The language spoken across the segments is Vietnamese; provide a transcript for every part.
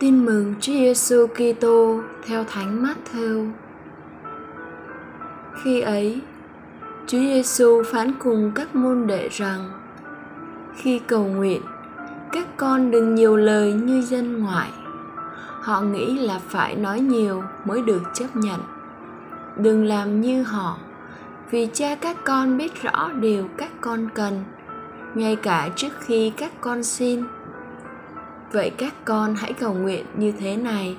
Tin mừng Chúa Giêsu Kitô theo Thánh Matthew. Khi ấy, Chúa Giêsu phán cùng các môn đệ rằng: Khi cầu nguyện, các con đừng nhiều lời như dân ngoại. Họ nghĩ là phải nói nhiều mới được chấp nhận. Đừng làm như họ, vì cha các con biết rõ điều các con cần, ngay cả trước khi các con xin vậy các con hãy cầu nguyện như thế này.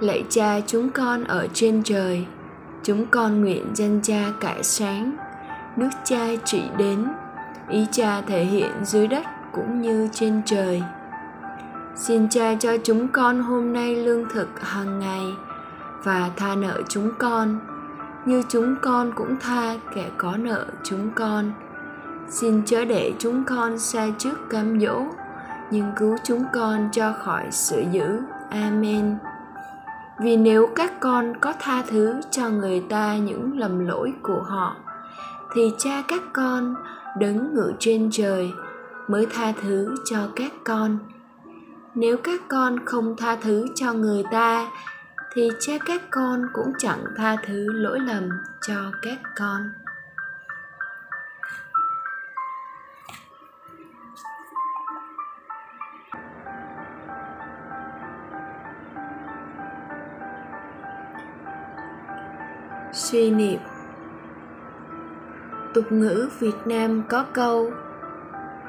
Lạy cha chúng con ở trên trời, chúng con nguyện danh cha cải sáng. Nước cha trị đến, ý cha thể hiện dưới đất cũng như trên trời. Xin cha cho chúng con hôm nay lương thực hàng ngày và tha nợ chúng con, như chúng con cũng tha kẻ có nợ chúng con. Xin chớ để chúng con xa trước cám dỗ nhưng cứu chúng con cho khỏi sự dữ. Amen. Vì nếu các con có tha thứ cho người ta những lầm lỗi của họ, thì cha các con đứng ngự trên trời mới tha thứ cho các con. Nếu các con không tha thứ cho người ta, thì cha các con cũng chẳng tha thứ lỗi lầm cho các con. Suy niệm. Tục ngữ việt nam có câu,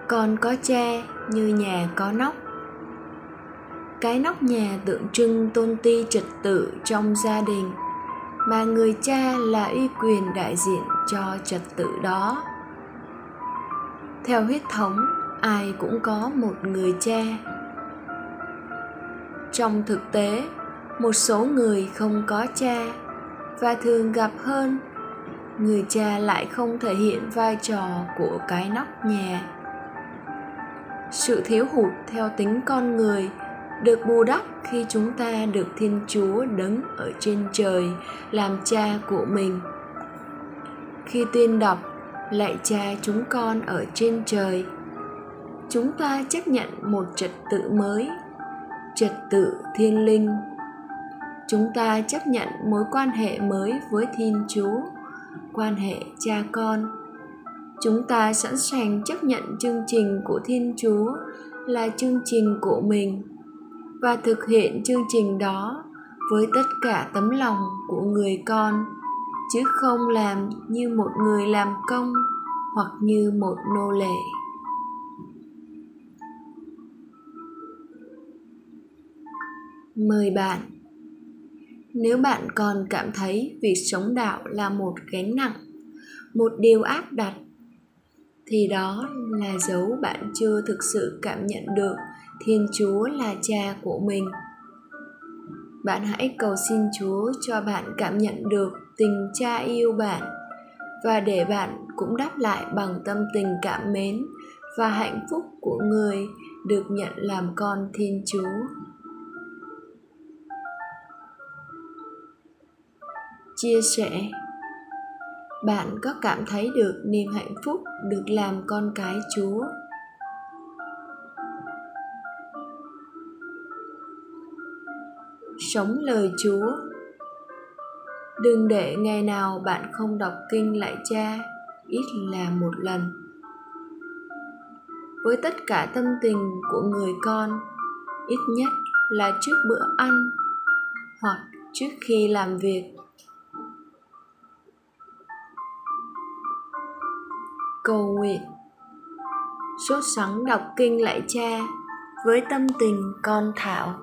con có cha như nhà có nóc. Cái nóc nhà tượng trưng tôn ti trật tự trong gia đình mà người cha là uy quyền đại diện cho trật tự đó. Theo huyết thống, ai cũng có một người cha. Trong thực tế, một số người không có cha và thường gặp hơn. Người cha lại không thể hiện vai trò của cái nóc nhà. Sự thiếu hụt theo tính con người được bù đắp khi chúng ta được thiên chúa đứng ở trên trời làm cha của mình. Khi tuyên đọc, lạy cha chúng con ở trên trời, chúng ta chấp nhận một trật tự mới, trật tự thiên linh chúng ta chấp nhận mối quan hệ mới với thiên chúa, quan hệ cha con. Chúng ta sẵn sàng chấp nhận chương trình của thiên chúa là chương trình của mình và thực hiện chương trình đó với tất cả tấm lòng của người con, chứ không làm như một người làm công hoặc như một nô lệ. Mời bạn nếu bạn còn cảm thấy việc sống đạo là một gánh nặng, một điều áp đặt, thì đó là dấu bạn chưa thực sự cảm nhận được thiên chúa là cha của mình. Bạn hãy cầu xin chúa cho bạn cảm nhận được tình cha yêu bạn và để bạn cũng đáp lại bằng tâm tình cảm mến và hạnh phúc của người được nhận làm con thiên chúa. Chia sẻ. Bạn có cảm thấy được niềm hạnh phúc được làm con cái chúa? Sống lời chúa. Đừng để ngày nào bạn không đọc kinh lại cha, ít là một lần. Với tất cả tâm tình của người con, ít nhất là trước bữa ăn hoặc trước khi làm việc. Cầu nguyện. Sốt sắng đọc kinh lại cha với tâm tình con thảo.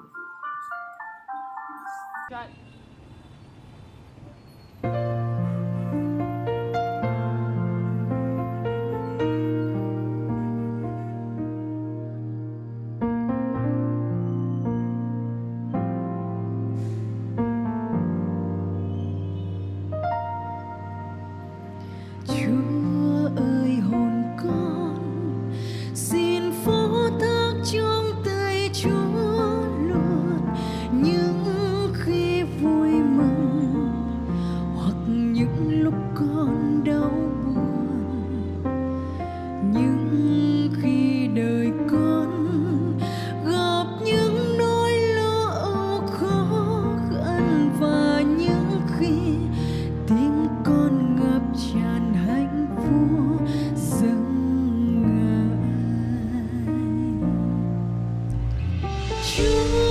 you.